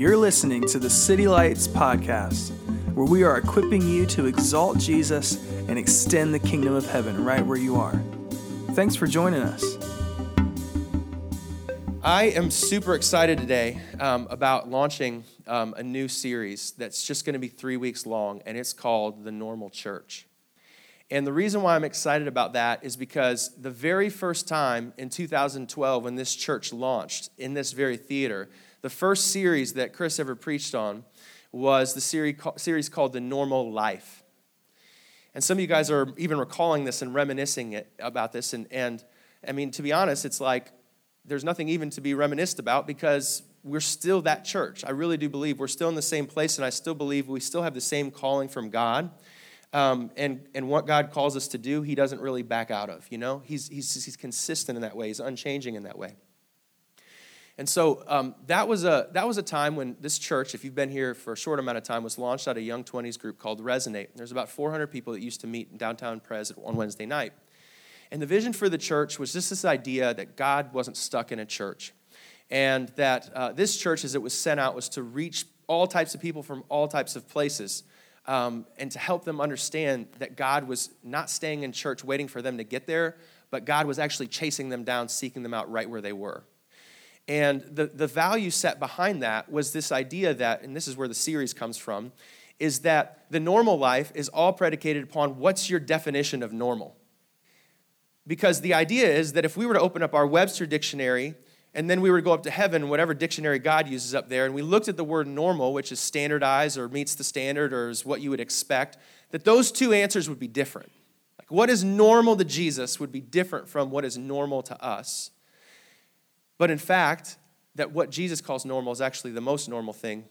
You're listening to the City Lights Podcast, where we are equipping you to exalt Jesus and extend the kingdom of heaven right where you are. Thanks for joining us. I am super excited today um, about launching um, a new series that's just going to be three weeks long, and it's called The Normal Church. And the reason why I'm excited about that is because the very first time in 2012, when this church launched in this very theater, the first series that Chris ever preached on was the series called The Normal Life. And some of you guys are even recalling this and reminiscing it, about this. And, and I mean, to be honest, it's like there's nothing even to be reminisced about because we're still that church. I really do believe we're still in the same place, and I still believe we still have the same calling from God. Um, and, and what God calls us to do, He doesn't really back out of, you know? He's, he's, he's consistent in that way, He's unchanging in that way. And so um, that, was a, that was a time when this church, if you've been here for a short amount of time, was launched out of a young 20s group called Resonate. There's about 400 people that used to meet in downtown Pres on Wednesday night. And the vision for the church was just this idea that God wasn't stuck in a church. And that uh, this church, as it was sent out, was to reach all types of people from all types of places um, and to help them understand that God was not staying in church waiting for them to get there, but God was actually chasing them down, seeking them out right where they were. And the, the value set behind that was this idea that, and this is where the series comes from, is that the normal life is all predicated upon what's your definition of normal. Because the idea is that if we were to open up our Webster dictionary and then we were to go up to heaven, whatever dictionary God uses up there, and we looked at the word normal, which is standardized or meets the standard or is what you would expect, that those two answers would be different. Like what is normal to Jesus would be different from what is normal to us. But in fact, that what Jesus calls normal is actually the most normal thing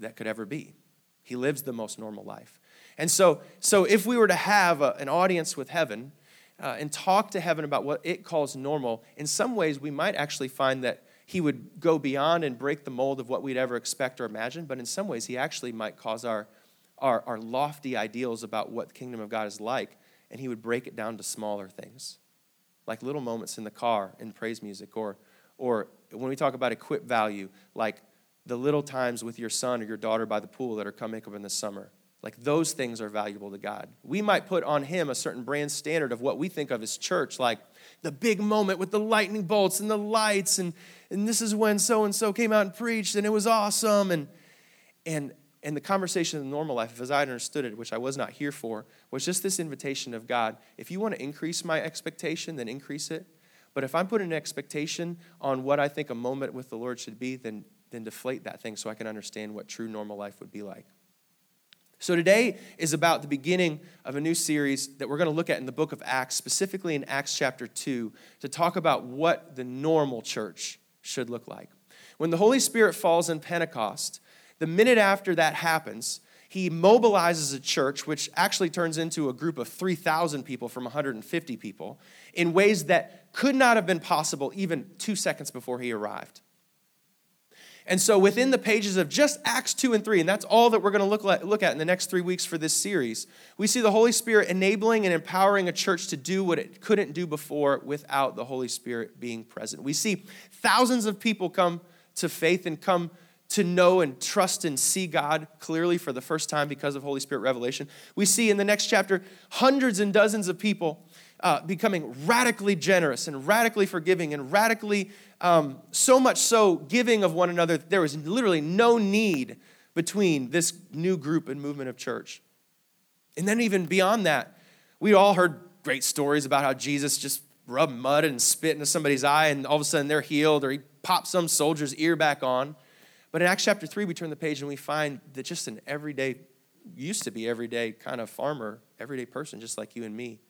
that could ever be. He lives the most normal life. And so, so if we were to have a, an audience with heaven, uh, and talk to heaven about what it calls normal, in some ways we might actually find that he would go beyond and break the mold of what we'd ever expect or imagine, but in some ways he actually might cause our, our, our lofty ideals about what the kingdom of God is like, and he would break it down to smaller things, like little moments in the car in praise music, or, or when we talk about equip value, like the little times with your son or your daughter by the pool that are coming up in the summer like those things are valuable to God. We might put on him a certain brand standard of what we think of as church, like the big moment with the lightning bolts and the lights, and, and this is when so and so came out and preached, and it was awesome. And, and, and the conversation in the normal life, as I understood it, which I was not here for, was just this invitation of God if you want to increase my expectation, then increase it. But if I'm putting an expectation on what I think a moment with the Lord should be, then, then deflate that thing so I can understand what true normal life would be like. So today is about the beginning of a new series that we're going to look at in the book of Acts, specifically in Acts chapter 2, to talk about what the normal church should look like. When the Holy Spirit falls in Pentecost, the minute after that happens, he mobilizes a church, which actually turns into a group of 3,000 people from 150 people, in ways that could not have been possible even two seconds before he arrived. And so within the pages of just Acts 2 and 3, and that's all that we're going to look, at, look at in the next three weeks for this series, we see the Holy Spirit enabling and empowering a church to do what it couldn't do before without the Holy Spirit being present. We see thousands of people come to faith and come to know and trust and see God clearly for the first time because of Holy Spirit revelation. We see in the next chapter hundreds and dozens of people uh, becoming radically generous and radically forgiving and radically um, so much so giving of one another, there was literally no need between this new group and movement of church. And then, even beyond that, we all heard great stories about how Jesus just rubbed mud and spit into somebody's eye, and all of a sudden they're healed, or he popped some soldier's ear back on. But in Acts chapter 3, we turn the page and we find that just an everyday, used to be everyday kind of farmer, everyday person, just like you and me,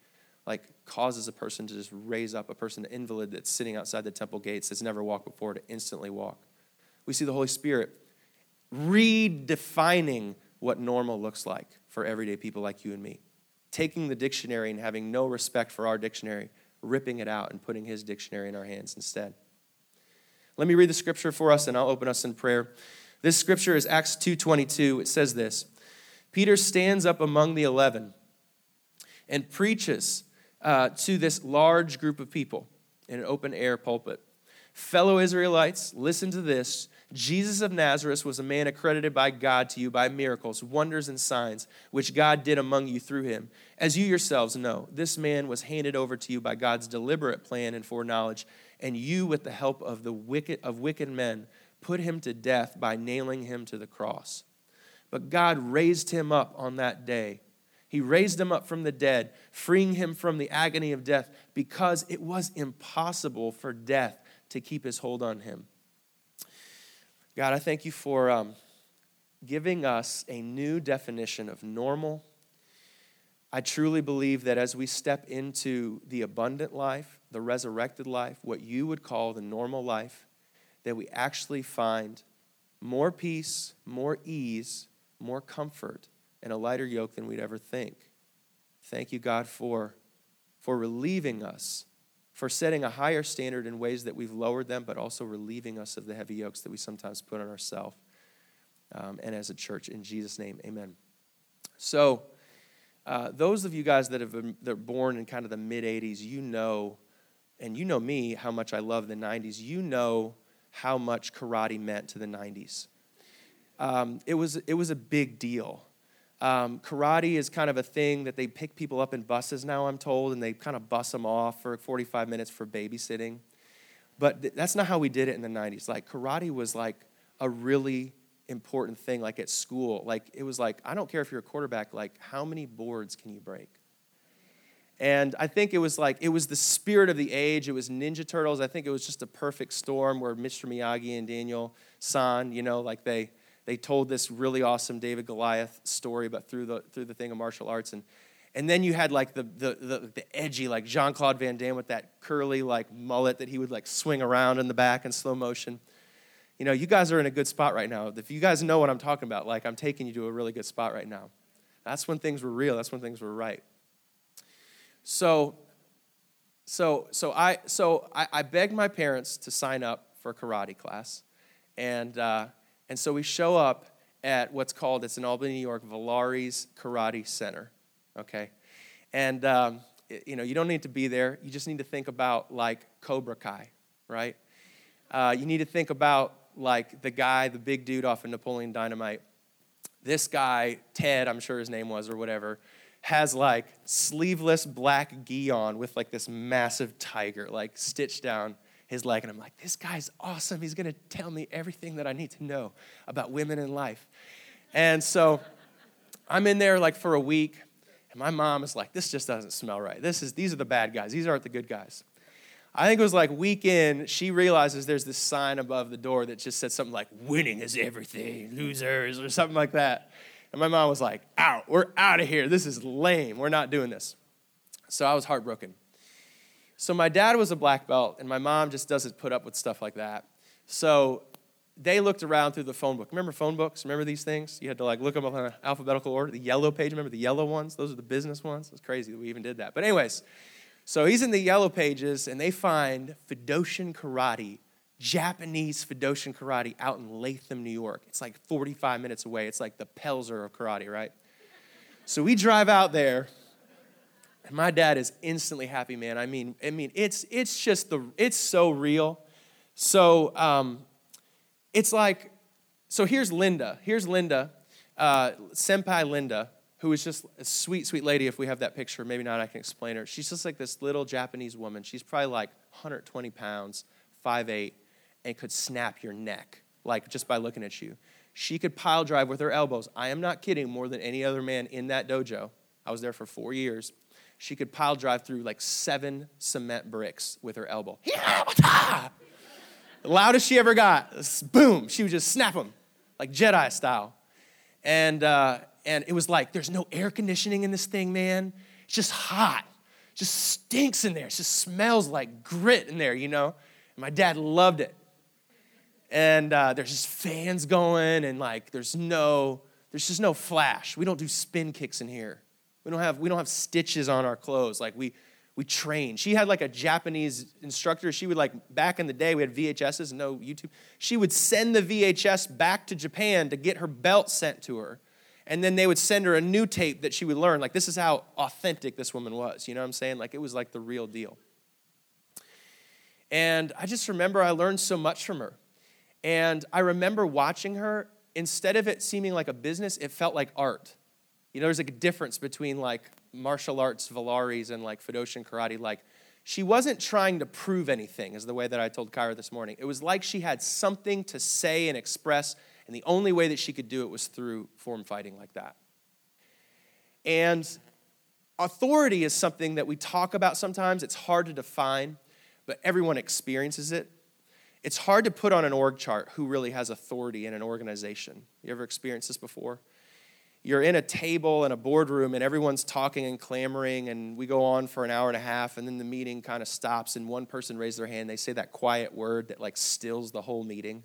like causes a person to just raise up a person, an invalid that's sitting outside the temple gates that's never walked before to instantly walk. We see the Holy Spirit redefining what normal looks like for everyday people like you and me. Taking the dictionary and having no respect for our dictionary, ripping it out and putting his dictionary in our hands instead. Let me read the scripture for us and I'll open us in prayer. This scripture is Acts 2:22. It says this. Peter stands up among the 11 and preaches uh, to this large group of people in an open air pulpit. Fellow Israelites, listen to this. Jesus of Nazareth was a man accredited by God to you by miracles, wonders, and signs, which God did among you through him. As you yourselves know, this man was handed over to you by God's deliberate plan and foreknowledge, and you, with the help of the wicked of wicked men, put him to death by nailing him to the cross. But God raised him up on that day. He raised him up from the dead, freeing him from the agony of death, because it was impossible for death to keep his hold on him. God, I thank you for um, giving us a new definition of normal. I truly believe that as we step into the abundant life, the resurrected life, what you would call the normal life, that we actually find more peace, more ease, more comfort, and a lighter yoke than we'd ever think. Thank you, God, for, for relieving us for setting a higher standard in ways that we've lowered them, but also relieving us of the heavy yokes that we sometimes put on ourselves um, and as a church. In Jesus' name, amen. So, uh, those of you guys that have been that are born in kind of the mid 80s, you know, and you know me, how much I love the 90s. You know how much karate meant to the 90s. Um, it, was, it was a big deal. Um, karate is kind of a thing that they pick people up in buses now, I'm told, and they kind of bus them off for 45 minutes for babysitting. But th- that's not how we did it in the 90s. Like, karate was like a really important thing, like at school. Like, it was like, I don't care if you're a quarterback, like, how many boards can you break? And I think it was like, it was the spirit of the age. It was Ninja Turtles. I think it was just a perfect storm where Mr. Miyagi and Daniel San, you know, like they, they told this really awesome David Goliath story, but through the through the thing of martial arts, and and then you had like the the the, the edgy like Jean Claude Van Damme with that curly like mullet that he would like swing around in the back in slow motion. You know, you guys are in a good spot right now. If you guys know what I'm talking about, like I'm taking you to a really good spot right now. That's when things were real. That's when things were right. So, so, so I, so I, I begged my parents to sign up for karate class, and uh, and so we show up at what's called, it's in Albany, New York, Valari's Karate Center, okay? And, um, you know, you don't need to be there. You just need to think about, like, Cobra Kai, right? Uh, you need to think about, like, the guy, the big dude off of Napoleon Dynamite. This guy, Ted, I'm sure his name was, or whatever, has, like, sleeveless black gi on with, like, this massive tiger, like, stitched down his leg. And I'm like, this guy's awesome. He's going to tell me everything that I need to know about women in life. And so I'm in there like for a week. And my mom is like, this just doesn't smell right. This is, these are the bad guys. These aren't the good guys. I think it was like week in, she realizes there's this sign above the door that just said something like, winning is everything, losers, or something like that. And my mom was like, out, we're out of here. This is lame. We're not doing this. So I was heartbroken. So my dad was a black belt, and my mom just doesn't put up with stuff like that. So they looked around through the phone book. Remember phone books? Remember these things? You had to like look them up in alphabetical order. The yellow page, remember the yellow ones? Those are the business ones. It's crazy that we even did that. But anyways, so he's in the yellow pages, and they find Fudoshin Karate, Japanese Fudoshin Karate out in Latham, New York. It's like 45 minutes away. It's like the Pelzer of karate, right? So we drive out there and my dad is instantly happy, man. I mean, I mean, it's it's just the it's so real. So um, it's like, so here's Linda. Here's Linda, uh, Senpai Linda, who is just a sweet, sweet lady. If we have that picture, maybe not. I can explain her. She's just like this little Japanese woman. She's probably like 120 pounds, 5'8", and could snap your neck like just by looking at you. She could pile drive with her elbows. I am not kidding. More than any other man in that dojo. I was there for four years she could pile drive through like seven cement bricks with her elbow. loudest she ever got. Boom. She would just snap them like Jedi style. And, uh, and it was like, there's no air conditioning in this thing, man. It's just hot. It just stinks in there. It just smells like grit in there, you know? And my dad loved it. And uh, there's just fans going, and like there's no, there's just no flash. We don't do spin kicks in here. We don't have, we don't have stitches on our clothes. Like we, we train. She had like a Japanese instructor. She would like, back in the day, we had VHSs, and no YouTube. She would send the VHS back to Japan to get her belt sent to her. And then they would send her a new tape that she would learn. Like, this is how authentic this woman was. You know what I'm saying? Like, it was like the real deal. And I just remember I learned so much from her. And I remember watching her, instead of it seeming like a business, it felt like art. You know, there's like a difference between like martial arts, Valaris, and like Fudoshin karate. Like, she wasn't trying to prove anything, is the way that I told Kyra this morning. It was like she had something to say and express, and the only way that she could do it was through form fighting like that. And authority is something that we talk about sometimes. It's hard to define, but everyone experiences it. It's hard to put on an org chart who really has authority in an organization. You ever experienced this before? You're in a table in a boardroom and everyone's talking and clamoring, and we go on for an hour and a half, and then the meeting kind of stops, and one person raises their hand. They say that quiet word that like stills the whole meeting,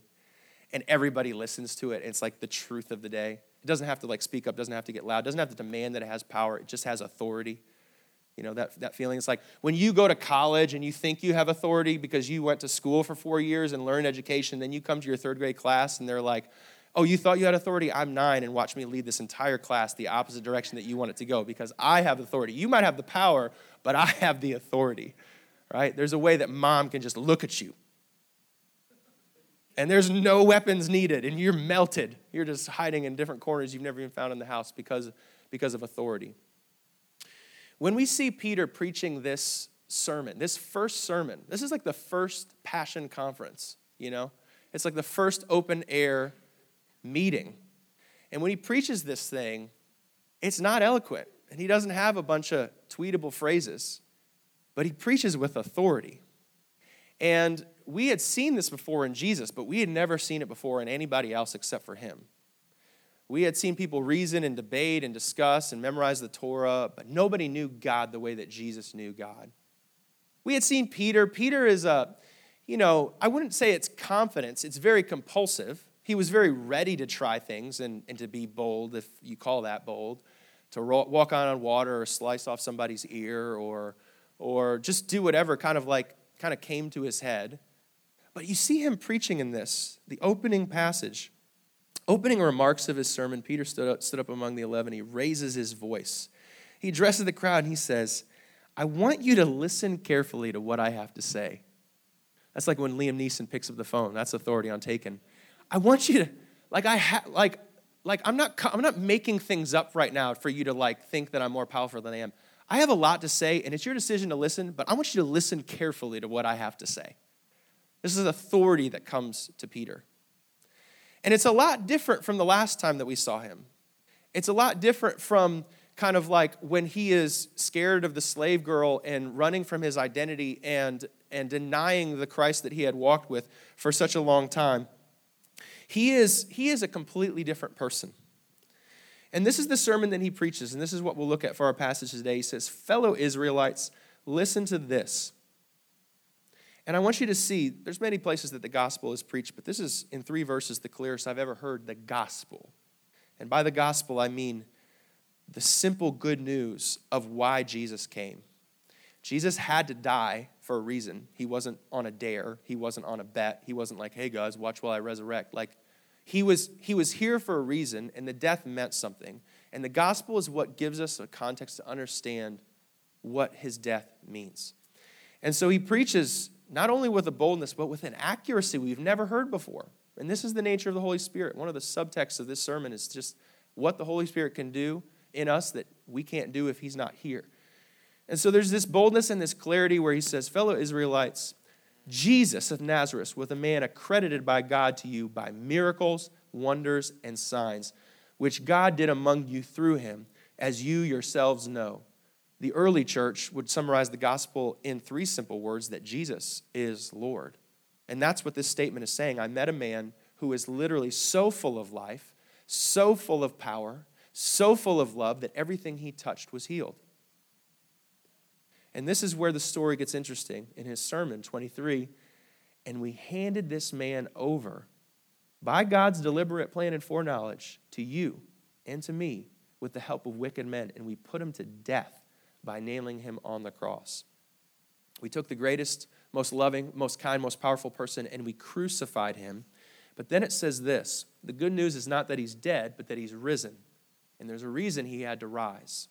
and everybody listens to it. It's like the truth of the day. It doesn't have to like speak up, doesn't have to get loud, doesn't have to demand that it has power, it just has authority. You know, that, that feeling. It's like when you go to college and you think you have authority because you went to school for four years and learned education, then you come to your third grade class and they're like, oh, you thought you had authority? I'm nine, and watch me lead this entire class the opposite direction that you want it to go because I have authority. You might have the power, but I have the authority, right? There's a way that mom can just look at you and there's no weapons needed, and you're melted. You're just hiding in different corners you've never even found in the house because, because of authority. When we see Peter preaching this sermon, this first sermon, this is like the first passion conference, you know? It's like the first open air meeting. And when he preaches this thing, it's not eloquent, and he doesn't have a bunch of tweetable phrases, but he preaches with authority. And we had seen this before in Jesus, but we had never seen it before in anybody else except for him. We had seen people reason and debate and discuss and memorize the Torah, but nobody knew God the way that Jesus knew God. We had seen Peter. Peter is a, you know, I wouldn't say it's confidence, it's very compulsive. He was very ready to try things and, and to be bold, if you call that bold, to walk on on water or slice off somebody's ear or, or just do whatever kind of like kind of came to his head. But you see him preaching in this, the opening passage. Opening remarks of his sermon, Peter stood up, stood up among the eleven. He raises his voice. He addresses the crowd and he says, I want you to listen carefully to what I have to say. That's like when Liam Neeson picks up the phone. That's authority on taken. I want you to, like, I ha- like, like I'm not, I'm not making things up right now for you to like think that I'm more powerful than I am. I have a lot to say, and it's your decision to listen, but I want you to listen carefully to what I have to say. This is authority that comes to Peter. And it's a lot different from the last time that we saw him. It's a lot different from kind of like when he is scared of the slave girl and running from his identity and, and denying the Christ that he had walked with for such a long time. He is, he is a completely different person. And this is the sermon that he preaches, and this is what we'll look at for our passage today. He says, Fellow Israelites, listen to this. And I want you to see, there's many places that the gospel is preached, but this is in three verses the clearest I've ever heard the gospel. And by the gospel, I mean the simple good news of why Jesus came. Jesus had to die for a reason. He wasn't on a dare, he wasn't on a bet. He wasn't like, hey guys, watch while I resurrect. Like, he was, he was here for a reason, and the death meant something. And the gospel is what gives us a context to understand what his death means. And so he preaches not only with a boldness, but with an accuracy we've never heard before. And this is the nature of the Holy Spirit. One of the subtexts of this sermon is just what the Holy Spirit can do in us that we can't do if he's not here. And so there's this boldness and this clarity where he says, Fellow Israelites, Jesus of Nazareth was a man accredited by God to you by miracles, wonders, and signs, which God did among you through him, as you yourselves know. The early church would summarize the gospel in three simple words that Jesus is Lord. And that's what this statement is saying. I met a man who is literally so full of life, so full of power, so full of love that everything he touched was healed. And this is where the story gets interesting in his sermon 23. And we handed this man over by God's deliberate plan and foreknowledge to you and to me with the help of wicked men, and we put him to death by nailing him on the cross. We took the greatest, most loving, most kind, most powerful person, and we crucified him. But then it says this the good news is not that he's dead, but that he's risen. And there's a reason he had to rise.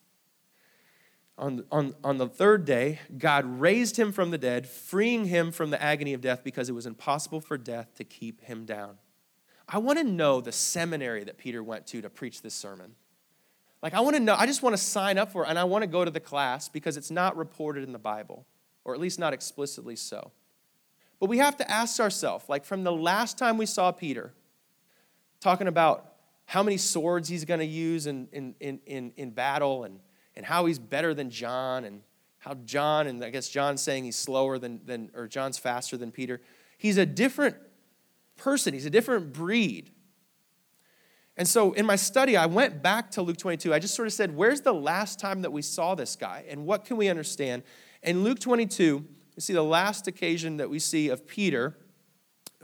On, on, on the third day, God raised him from the dead, freeing him from the agony of death because it was impossible for death to keep him down. I want to know the seminary that Peter went to to preach this sermon. Like, I want to know, I just want to sign up for it, and I want to go to the class because it's not reported in the Bible, or at least not explicitly so. But we have to ask ourselves, like, from the last time we saw Peter talking about how many swords he's going to use in, in, in, in, in battle and, and how he's better than John and how John, and I guess John's saying he's slower than, than or John's faster than Peter. He's a different person, he's a different breed. And so in my study, I went back to Luke 22. I just sort of said, where's the last time that we saw this guy? And what can we understand? In Luke 22, you see the last occasion that we see of Peter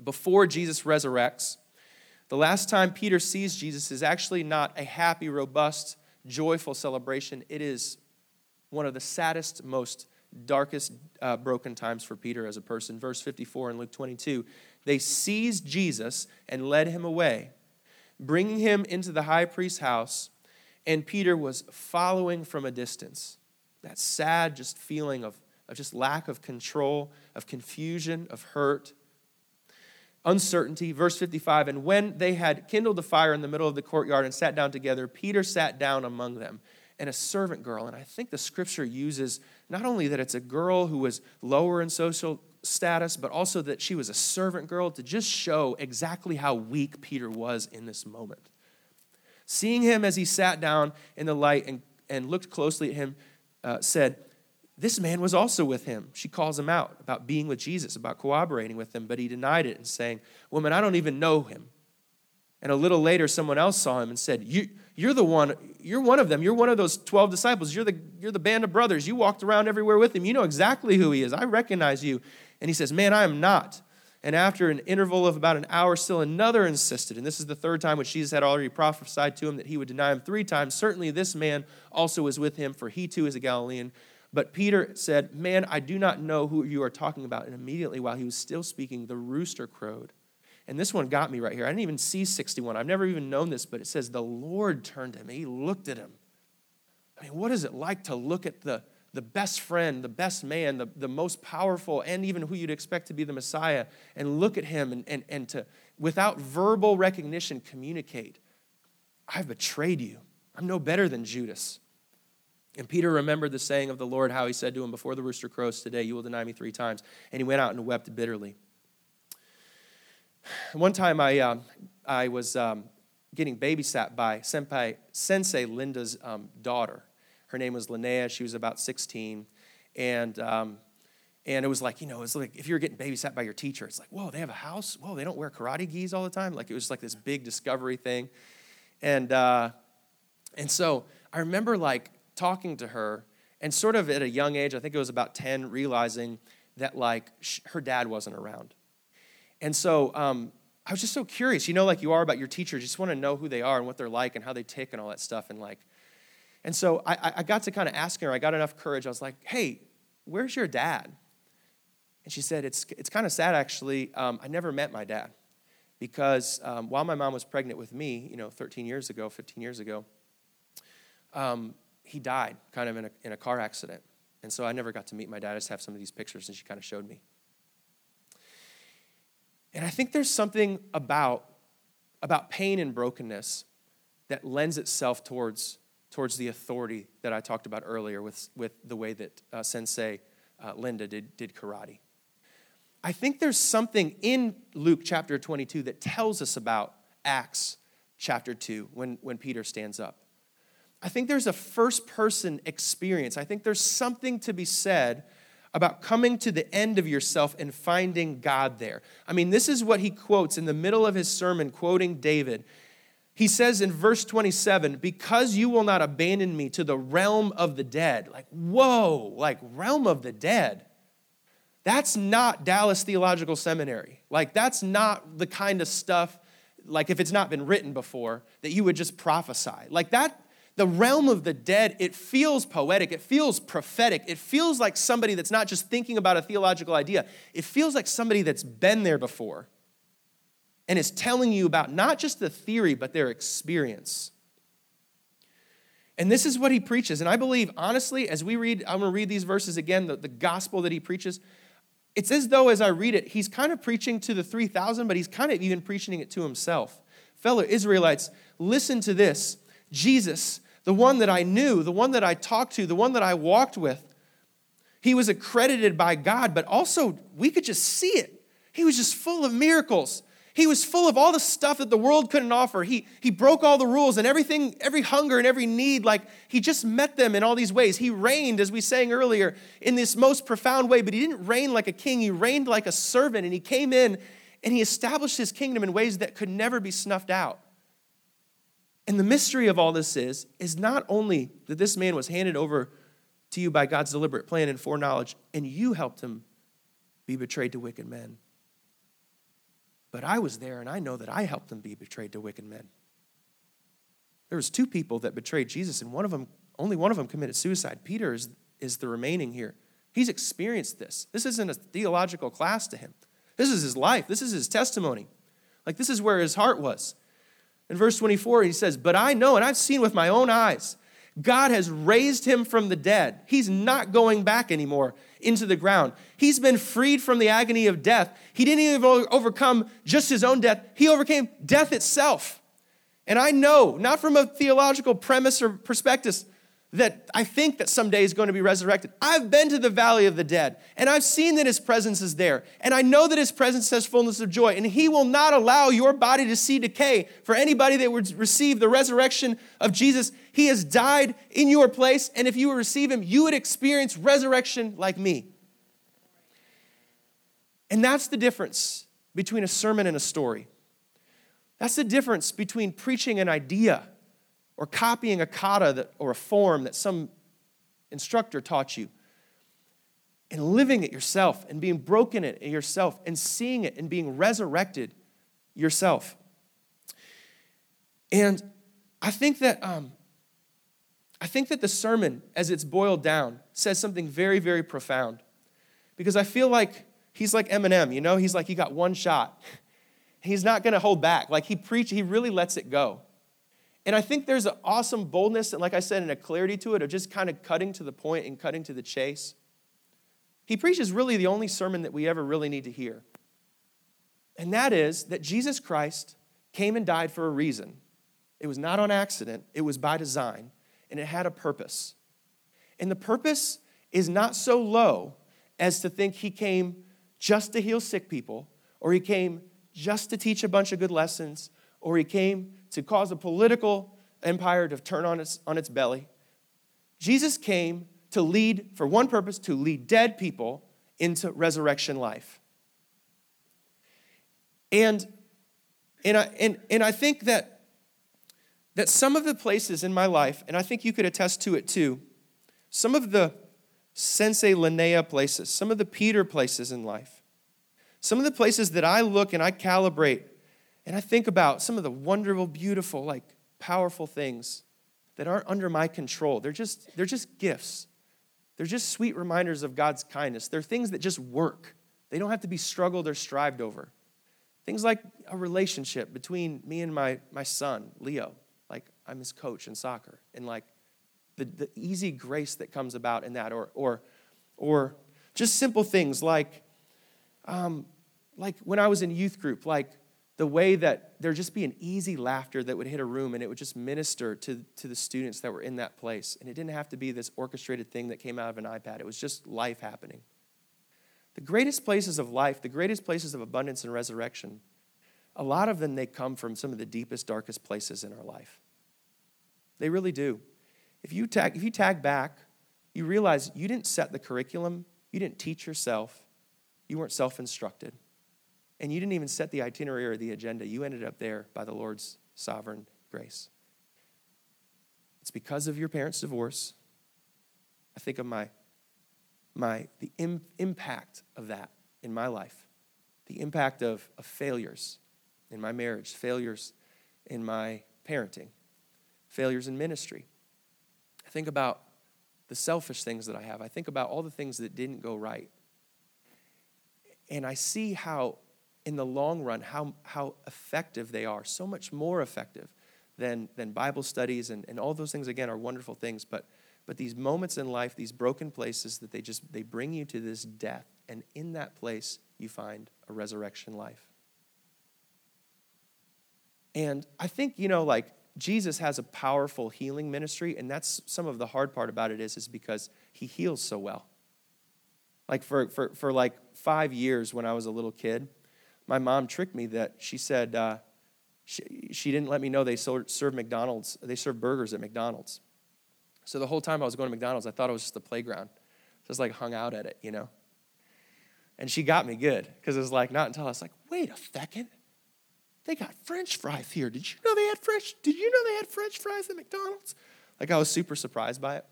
before Jesus resurrects. The last time Peter sees Jesus is actually not a happy, robust, joyful celebration. It is one of the saddest, most darkest, uh, broken times for Peter as a person. Verse 54 in Luke 22 they seized Jesus and led him away, bringing him into the high priest's house, and Peter was following from a distance. That sad, just feeling of, of just lack of control, of confusion, of hurt, uncertainty. Verse 55 And when they had kindled a fire in the middle of the courtyard and sat down together, Peter sat down among them. And a servant girl, and I think the scripture uses not only that it's a girl who was lower in social status, but also that she was a servant girl to just show exactly how weak Peter was in this moment. Seeing him as he sat down in the light and, and looked closely at him, uh, said, This man was also with him. She calls him out about being with Jesus, about cooperating with him, but he denied it and saying, Woman, I don't even know him. And a little later, someone else saw him and said, you, You're the one, you're one of them. You're one of those 12 disciples. You're the, you're the band of brothers. You walked around everywhere with him. You know exactly who he is. I recognize you. And he says, Man, I am not. And after an interval of about an hour, still another insisted. And this is the third time which Jesus had already prophesied to him that he would deny him three times. Certainly, this man also was with him, for he too is a Galilean. But Peter said, Man, I do not know who you are talking about. And immediately, while he was still speaking, the rooster crowed. And this one got me right here. I didn't even see 61. I've never even known this, but it says, The Lord turned to him. He looked at him. I mean, what is it like to look at the the best friend, the best man, the, the most powerful, and even who you'd expect to be the Messiah, and look at him and, and, and to, without verbal recognition, communicate, I've betrayed you. I'm no better than Judas. And Peter remembered the saying of the Lord, how he said to him, Before the rooster crows today, you will deny me three times. And he went out and wept bitterly. One time I, uh, I was um, getting babysat by Senpai, Sensei Linda's um, daughter. Her name was Linnea. She was about 16. And, um, and it was like, you know, it's like if you were getting babysat by your teacher, it's like, whoa, they have a house? Whoa, they don't wear karate gis all the time? Like it was like this big discovery thing. And, uh, and so I remember like talking to her and sort of at a young age, I think it was about 10, realizing that like her dad wasn't around. And so um, I was just so curious, you know, like you are about your teachers, you just want to know who they are and what they're like and how they tick and all that stuff. And like, and so I, I got to kind of asking her, I got enough courage. I was like, hey, where's your dad? And she said, it's, it's kind of sad, actually. Um, I never met my dad because um, while my mom was pregnant with me, you know, 13 years ago, 15 years ago, um, he died kind of in a, in a car accident. And so I never got to meet my dad. I just have some of these pictures, and she kind of showed me. And I think there's something about, about pain and brokenness that lends itself towards towards the authority that I talked about earlier with, with the way that uh, Sensei uh, Linda did, did karate. I think there's something in Luke chapter 22 that tells us about Acts chapter 2 when, when Peter stands up. I think there's a first person experience. I think there's something to be said about coming to the end of yourself and finding God there. I mean, this is what he quotes in the middle of his sermon, quoting David. He says in verse 27, because you will not abandon me to the realm of the dead. Like, whoa, like realm of the dead. That's not Dallas Theological Seminary. Like, that's not the kind of stuff, like, if it's not been written before, that you would just prophesy. Like, that, the realm of the dead, it feels poetic, it feels prophetic, it feels like somebody that's not just thinking about a theological idea, it feels like somebody that's been there before and is telling you about not just the theory, but their experience. And this is what he preaches. And I believe, honestly, as we read, I'm going to read these verses again, the, the gospel that he preaches, it's as though as I read it, he's kind of preaching to the 3,000, but he's kind of even preaching it to himself. Fellow Israelites, listen to this Jesus, the one that I knew, the one that I talked to, the one that I walked with, he was accredited by God, but also we could just see it. He was just full of miracles. He was full of all the stuff that the world couldn't offer. He, he broke all the rules and everything, every hunger and every need, like he just met them in all these ways. He reigned, as we sang earlier, in this most profound way, but he didn't reign like a king. He reigned like a servant, and he came in and he established his kingdom in ways that could never be snuffed out. And the mystery of all this is, is not only that this man was handed over to you by God's deliberate plan and foreknowledge, and you helped him be betrayed to wicked men. But I was there, and I know that I helped him be betrayed to wicked men. There was two people that betrayed Jesus, and one of them, only one of them committed suicide. Peter is, is the remaining here. He's experienced this. This isn't a theological class to him. This is his life. This is his testimony. Like this is where his heart was. In verse 24, he says, But I know, and I've seen with my own eyes God has raised him from the dead. He's not going back anymore into the ground. He's been freed from the agony of death. He didn't even overcome just his own death, he overcame death itself. And I know, not from a theological premise or perspective, that I think that someday is going to be resurrected. I've been to the valley of the dead, and I've seen that his presence is there. And I know that his presence has fullness of joy, and he will not allow your body to see decay. For anybody that would receive the resurrection of Jesus, he has died in your place, and if you would receive him, you would experience resurrection like me. And that's the difference between a sermon and a story. That's the difference between preaching an idea or copying a kata that, or a form that some instructor taught you and living it yourself and being broken it yourself and seeing it and being resurrected yourself. And I think that um, I think that the sermon, as it's boiled down, says something very, very profound. Because I feel like he's like Eminem, you know, he's like he got one shot. He's not gonna hold back. Like he preach, he really lets it go. And I think there's an awesome boldness and, like I said, and a clarity to it of just kind of cutting to the point and cutting to the chase. He preaches really the only sermon that we ever really need to hear. And that is that Jesus Christ came and died for a reason. It was not on accident, it was by design, and it had a purpose. And the purpose is not so low as to think he came just to heal sick people, or he came just to teach a bunch of good lessons, or he came to cause a political empire to turn on its, on its belly. Jesus came to lead, for one purpose, to lead dead people into resurrection life. And, and, I, and, and I think that, that some of the places in my life, and I think you could attest to it too, some of the Sensei Linnea places, some of the Peter places in life, some of the places that I look and I calibrate and I think about some of the wonderful, beautiful, like powerful things that aren't under my control. They're just, they're just gifts. They're just sweet reminders of God's kindness. They're things that just work. They don't have to be struggled or strived over. Things like a relationship between me and my, my son, Leo. Like I'm his coach in soccer. And like the, the easy grace that comes about in that. Or, or, or just simple things like, um, like when I was in youth group, like the way that there'd just be an easy laughter that would hit a room and it would just minister to, to the students that were in that place. And it didn't have to be this orchestrated thing that came out of an iPad, it was just life happening. The greatest places of life, the greatest places of abundance and resurrection, a lot of them they come from some of the deepest, darkest places in our life. They really do. If you tag, if you tag back, you realize you didn't set the curriculum, you didn't teach yourself, you weren't self instructed. And you didn't even set the itinerary or the agenda. You ended up there by the Lord's sovereign grace. It's because of your parents' divorce. I think of my, my the Im- impact of that in my life, the impact of, of failures in my marriage, failures in my parenting, failures in ministry. I think about the selfish things that I have. I think about all the things that didn't go right. And I see how in the long run how, how effective they are, so much more effective than, than Bible studies, and, and all those things, again, are wonderful things. But, but these moments in life, these broken places that they just, they bring you to this death. And in that place, you find a resurrection life. And I think, you know, like Jesus has a powerful healing ministry, and that's some of the hard part about it is, is because he heals so well. Like for, for, for like five years when I was a little kid, my mom tricked me that she said uh, she, she didn't let me know they serve McDonald's, they serve burgers at McDonald's. So the whole time I was going to McDonald's, I thought it was just the playground. Just like hung out at it, you know. And she got me good because it was like not until I was like, wait a second, they got French fries here. Did you know they had French? Did you know they had French fries at McDonald's? Like I was super surprised by it.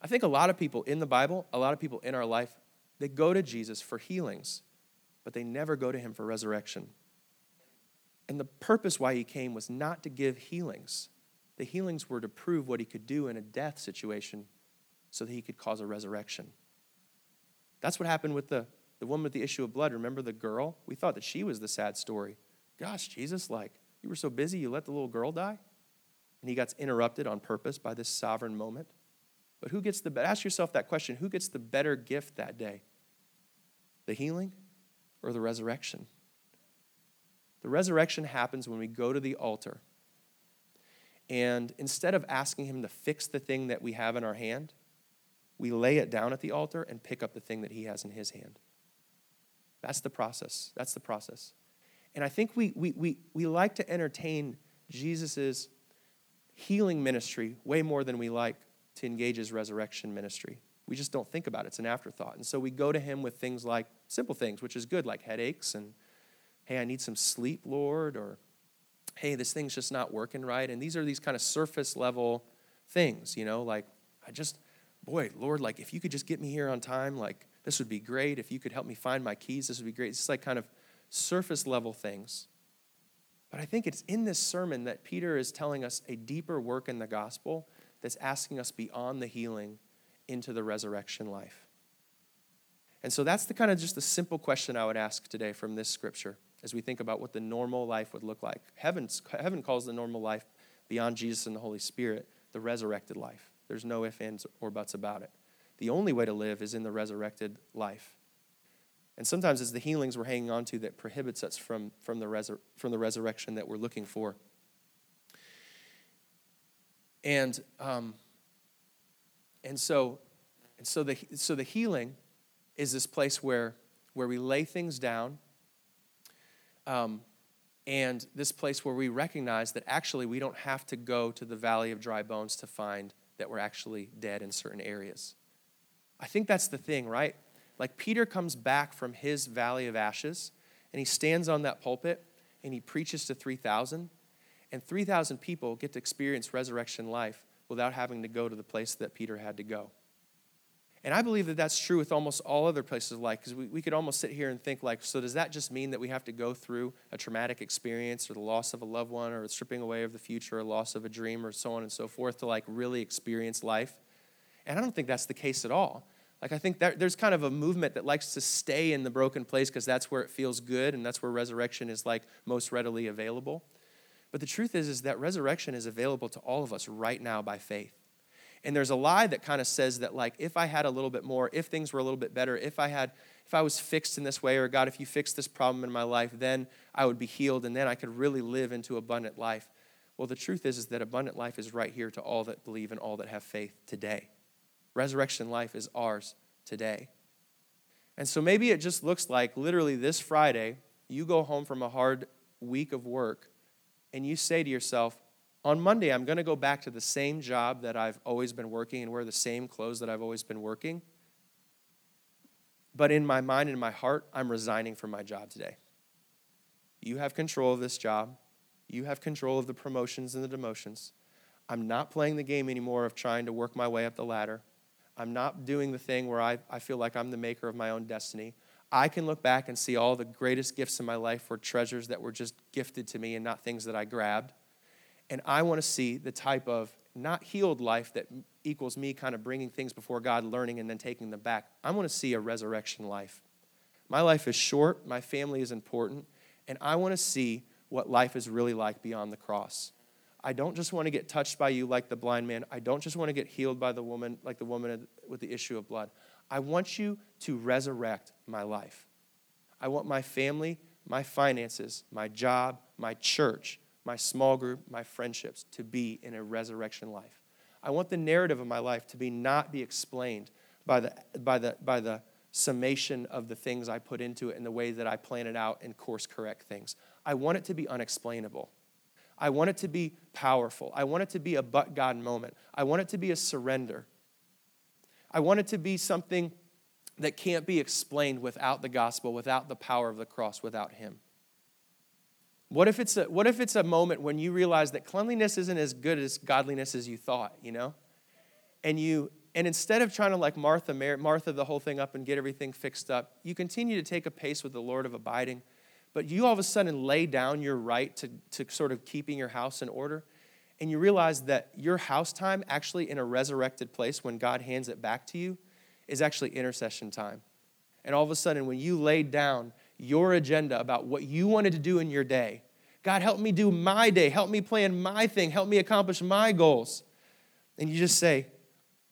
I think a lot of people in the Bible, a lot of people in our life, they go to Jesus for healings, but they never go to him for resurrection. And the purpose why he came was not to give healings. The healings were to prove what he could do in a death situation so that he could cause a resurrection. That's what happened with the, the woman with the issue of blood. Remember the girl? We thought that she was the sad story. Gosh, Jesus, like, you were so busy, you let the little girl die? And he got interrupted on purpose by this sovereign moment. But who gets the ask yourself that question, who gets the better gift that day? The healing or the resurrection? The resurrection happens when we go to the altar. And instead of asking him to fix the thing that we have in our hand, we lay it down at the altar and pick up the thing that he has in his hand. That's the process. That's the process. And I think we, we, we, we like to entertain Jesus' healing ministry way more than we like to engage his resurrection ministry. We just don't think about it. It's an afterthought. And so we go to him with things like simple things, which is good, like headaches and hey, I need some sleep, Lord, or hey, this thing's just not working right. And these are these kind of surface level things, you know, like I just, boy, Lord, like if you could just get me here on time, like this would be great. If you could help me find my keys, this would be great. It's like kind of surface level things. But I think it's in this sermon that Peter is telling us a deeper work in the gospel that's asking us beyond the healing into the resurrection life. And so that's the kind of just the simple question I would ask today from this scripture as we think about what the normal life would look like. Heaven's, heaven calls the normal life beyond Jesus and the Holy Spirit the resurrected life. There's no ifs, ands, or buts about it. The only way to live is in the resurrected life. And sometimes it's the healings we're hanging on to that prohibits us from, from, the, resur- from the resurrection that we're looking for. And, um, and so, and so, the, so the healing is this place where, where we lay things down um, and this place where we recognize that actually we don't have to go to the valley of dry bones to find that we're actually dead in certain areas. I think that's the thing, right? Like Peter comes back from his valley of ashes and he stands on that pulpit and he preaches to 3,000, and 3,000 people get to experience resurrection life without having to go to the place that Peter had to go. And I believe that that's true with almost all other places of life because we, we could almost sit here and think, like, so does that just mean that we have to go through a traumatic experience or the loss of a loved one or the stripping away of the future or loss of a dream or so on and so forth to like really experience life? And I don't think that's the case at all. Like, I think that there's kind of a movement that likes to stay in the broken place because that's where it feels good and that's where resurrection is like most readily available. But the truth is, is that resurrection is available to all of us right now by faith. And there's a lie that kind of says that, like, if I had a little bit more, if things were a little bit better, if I had, if I was fixed in this way, or God, if you fixed this problem in my life, then I would be healed and then I could really live into abundant life. Well, the truth is, is that abundant life is right here to all that believe and all that have faith today. Resurrection life is ours today. And so maybe it just looks like literally this Friday, you go home from a hard week of work and you say to yourself, on Monday, I'm going to go back to the same job that I've always been working and wear the same clothes that I've always been working. But in my mind and my heart, I'm resigning from my job today. You have control of this job. You have control of the promotions and the demotions. I'm not playing the game anymore of trying to work my way up the ladder. I'm not doing the thing where I, I feel like I'm the maker of my own destiny. I can look back and see all the greatest gifts in my life were treasures that were just gifted to me and not things that I grabbed. And I want to see the type of not healed life that equals me kind of bringing things before God, learning, and then taking them back. I want to see a resurrection life. My life is short, my family is important, and I want to see what life is really like beyond the cross. I don't just want to get touched by you like the blind man. I don't just want to get healed by the woman like the woman with the issue of blood. I want you to resurrect my life. I want my family, my finances, my job, my church, my small group, my friendships to be in a resurrection life. I want the narrative of my life to be not be explained by the, by the, by the summation of the things I put into it and the way that I plan it out and course correct things. I want it to be unexplainable. I want it to be powerful. I want it to be a but God moment. I want it to be a surrender. I want it to be something that can't be explained without the gospel, without the power of the cross, without Him. What if it's a, what if it's a moment when you realize that cleanliness isn't as good as godliness as you thought, you know? And you and instead of trying to like Martha Martha the whole thing up and get everything fixed up, you continue to take a pace with the Lord of abiding, but you all of a sudden lay down your right to, to sort of keeping your house in order. And you realize that your house time, actually in a resurrected place when God hands it back to you, is actually intercession time. And all of a sudden, when you laid down your agenda about what you wanted to do in your day. God, help me do my day. Help me plan my thing. Help me accomplish my goals. And you just say,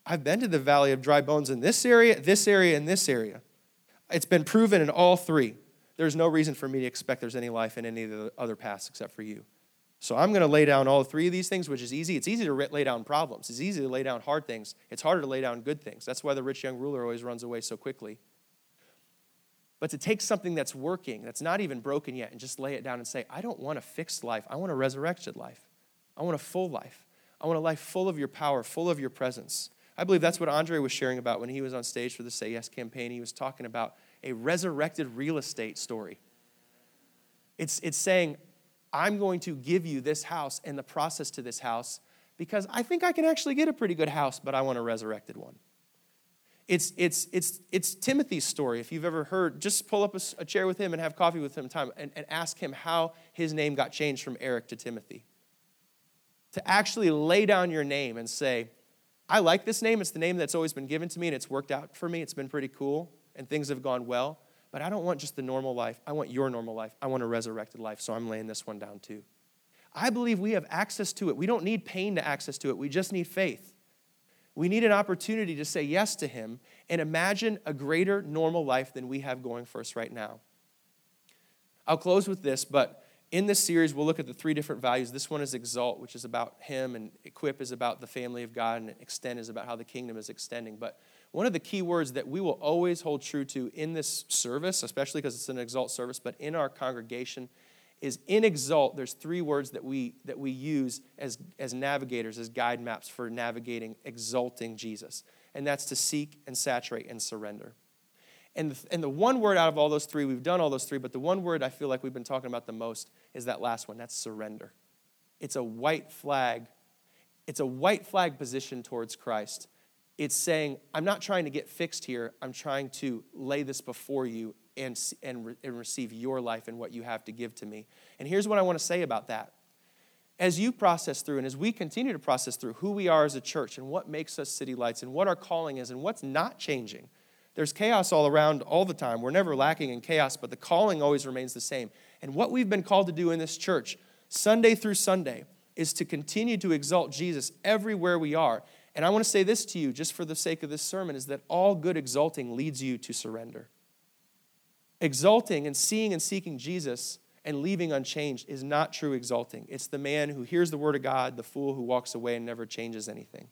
I've been to the valley of dry bones in this area, this area, and this area. It's been proven in all three. There's no reason for me to expect there's any life in any of the other paths except for you. So I'm going to lay down all three of these things, which is easy. It's easy to lay down problems. It's easy to lay down hard things. It's harder to lay down good things. That's why the rich young ruler always runs away so quickly but to take something that's working, that's not even broken yet, and just lay it down and say, I don't want a fixed life. I want a resurrected life. I want a full life. I want a life full of your power, full of your presence. I believe that's what Andre was sharing about when he was on stage for the Say Yes campaign. He was talking about a resurrected real estate story. It's, it's saying, I'm going to give you this house and the process to this house because I think I can actually get a pretty good house, but I want a resurrected one. It's, it's, it's, it's Timothy's story. If you've ever heard, just pull up a, a chair with him and have coffee with him time and, and ask him how his name got changed from Eric to Timothy. To actually lay down your name and say, I like this name. It's the name that's always been given to me and it's worked out for me. It's been pretty cool and things have gone well. But I don't want just the normal life. I want your normal life. I want a resurrected life. So I'm laying this one down too. I believe we have access to it. We don't need pain to access to it. We just need faith. We need an opportunity to say yes to Him and imagine a greater normal life than we have going for us right now. I'll close with this, but in this series, we'll look at the three different values. This one is exalt, which is about Him, and equip is about the family of God, and extend is about how the kingdom is extending. But one of the key words that we will always hold true to in this service, especially because it's an exalt service, but in our congregation, is in exalt there's three words that we that we use as as navigators as guide maps for navigating exalting jesus and that's to seek and saturate and surrender. And the, and the one word out of all those three we've done all those three but the one word i feel like we've been talking about the most is that last one that's surrender. It's a white flag it's a white flag position towards christ it's saying i'm not trying to get fixed here i'm trying to lay this before you and, and, and receive your life and what you have to give to me. And here's what I want to say about that. As you process through and as we continue to process through who we are as a church and what makes us city lights and what our calling is and what's not changing, there's chaos all around all the time. We're never lacking in chaos, but the calling always remains the same. And what we've been called to do in this church, Sunday through Sunday, is to continue to exalt Jesus everywhere we are. And I want to say this to you, just for the sake of this sermon, is that all good exalting leads you to surrender. Exalting and seeing and seeking Jesus and leaving unchanged is not true exalting. It's the man who hears the word of God, the fool who walks away and never changes anything.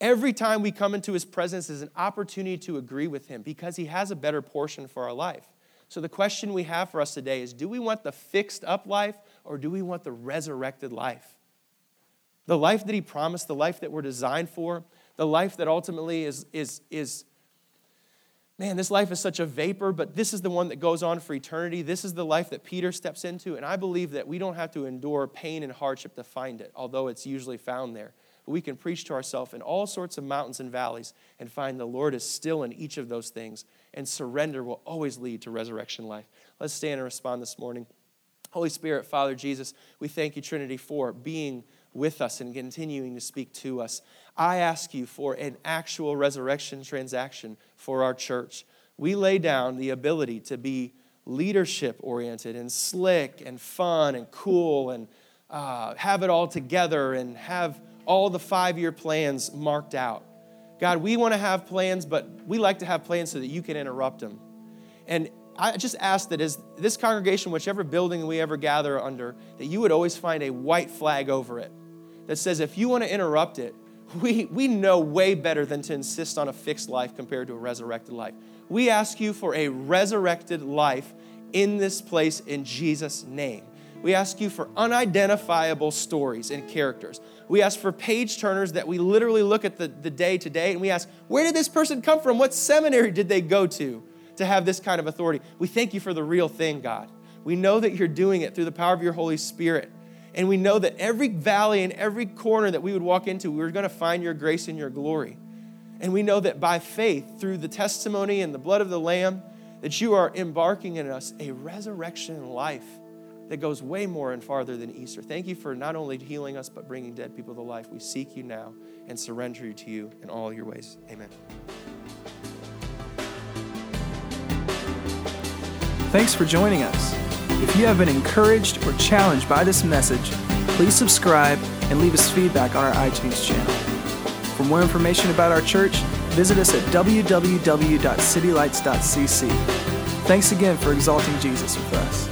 Every time we come into his presence is an opportunity to agree with him because he has a better portion for our life. So the question we have for us today is do we want the fixed up life or do we want the resurrected life? The life that he promised, the life that we're designed for, the life that ultimately is, is, is man, this life is such a vapor, but this is the one that goes on for eternity. This is the life that Peter steps into. And I believe that we don't have to endure pain and hardship to find it, although it's usually found there. But we can preach to ourselves in all sorts of mountains and valleys and find the Lord is still in each of those things. And surrender will always lead to resurrection life. Let's stand and respond this morning. Holy Spirit, Father Jesus, we thank you, Trinity, for being with us and continuing to speak to us. I ask you for an actual resurrection transaction for our church. We lay down the ability to be leadership oriented and slick and fun and cool and uh, have it all together and have all the five year plans marked out. God, we want to have plans, but we like to have plans so that you can interrupt them. And I just ask that as this congregation, whichever building we ever gather under, that you would always find a white flag over it that says if you want to interrupt it, we, we know way better than to insist on a fixed life compared to a resurrected life. We ask you for a resurrected life in this place in Jesus' name. We ask you for unidentifiable stories and characters. We ask for page turners that we literally look at the, the day to day and we ask, where did this person come from? What seminary did they go to to have this kind of authority? We thank you for the real thing, God. We know that you're doing it through the power of your Holy Spirit. And we know that every valley and every corner that we would walk into, we were going to find your grace and your glory. And we know that by faith, through the testimony and the blood of the Lamb, that you are embarking in us a resurrection life that goes way more and farther than Easter. Thank you for not only healing us, but bringing dead people to life. We seek you now and surrender to you in all your ways. Amen. Thanks for joining us. If you have been encouraged or challenged by this message, please subscribe and leave us feedback on our iTunes channel. For more information about our church, visit us at www.citylights.cc. Thanks again for exalting Jesus with us.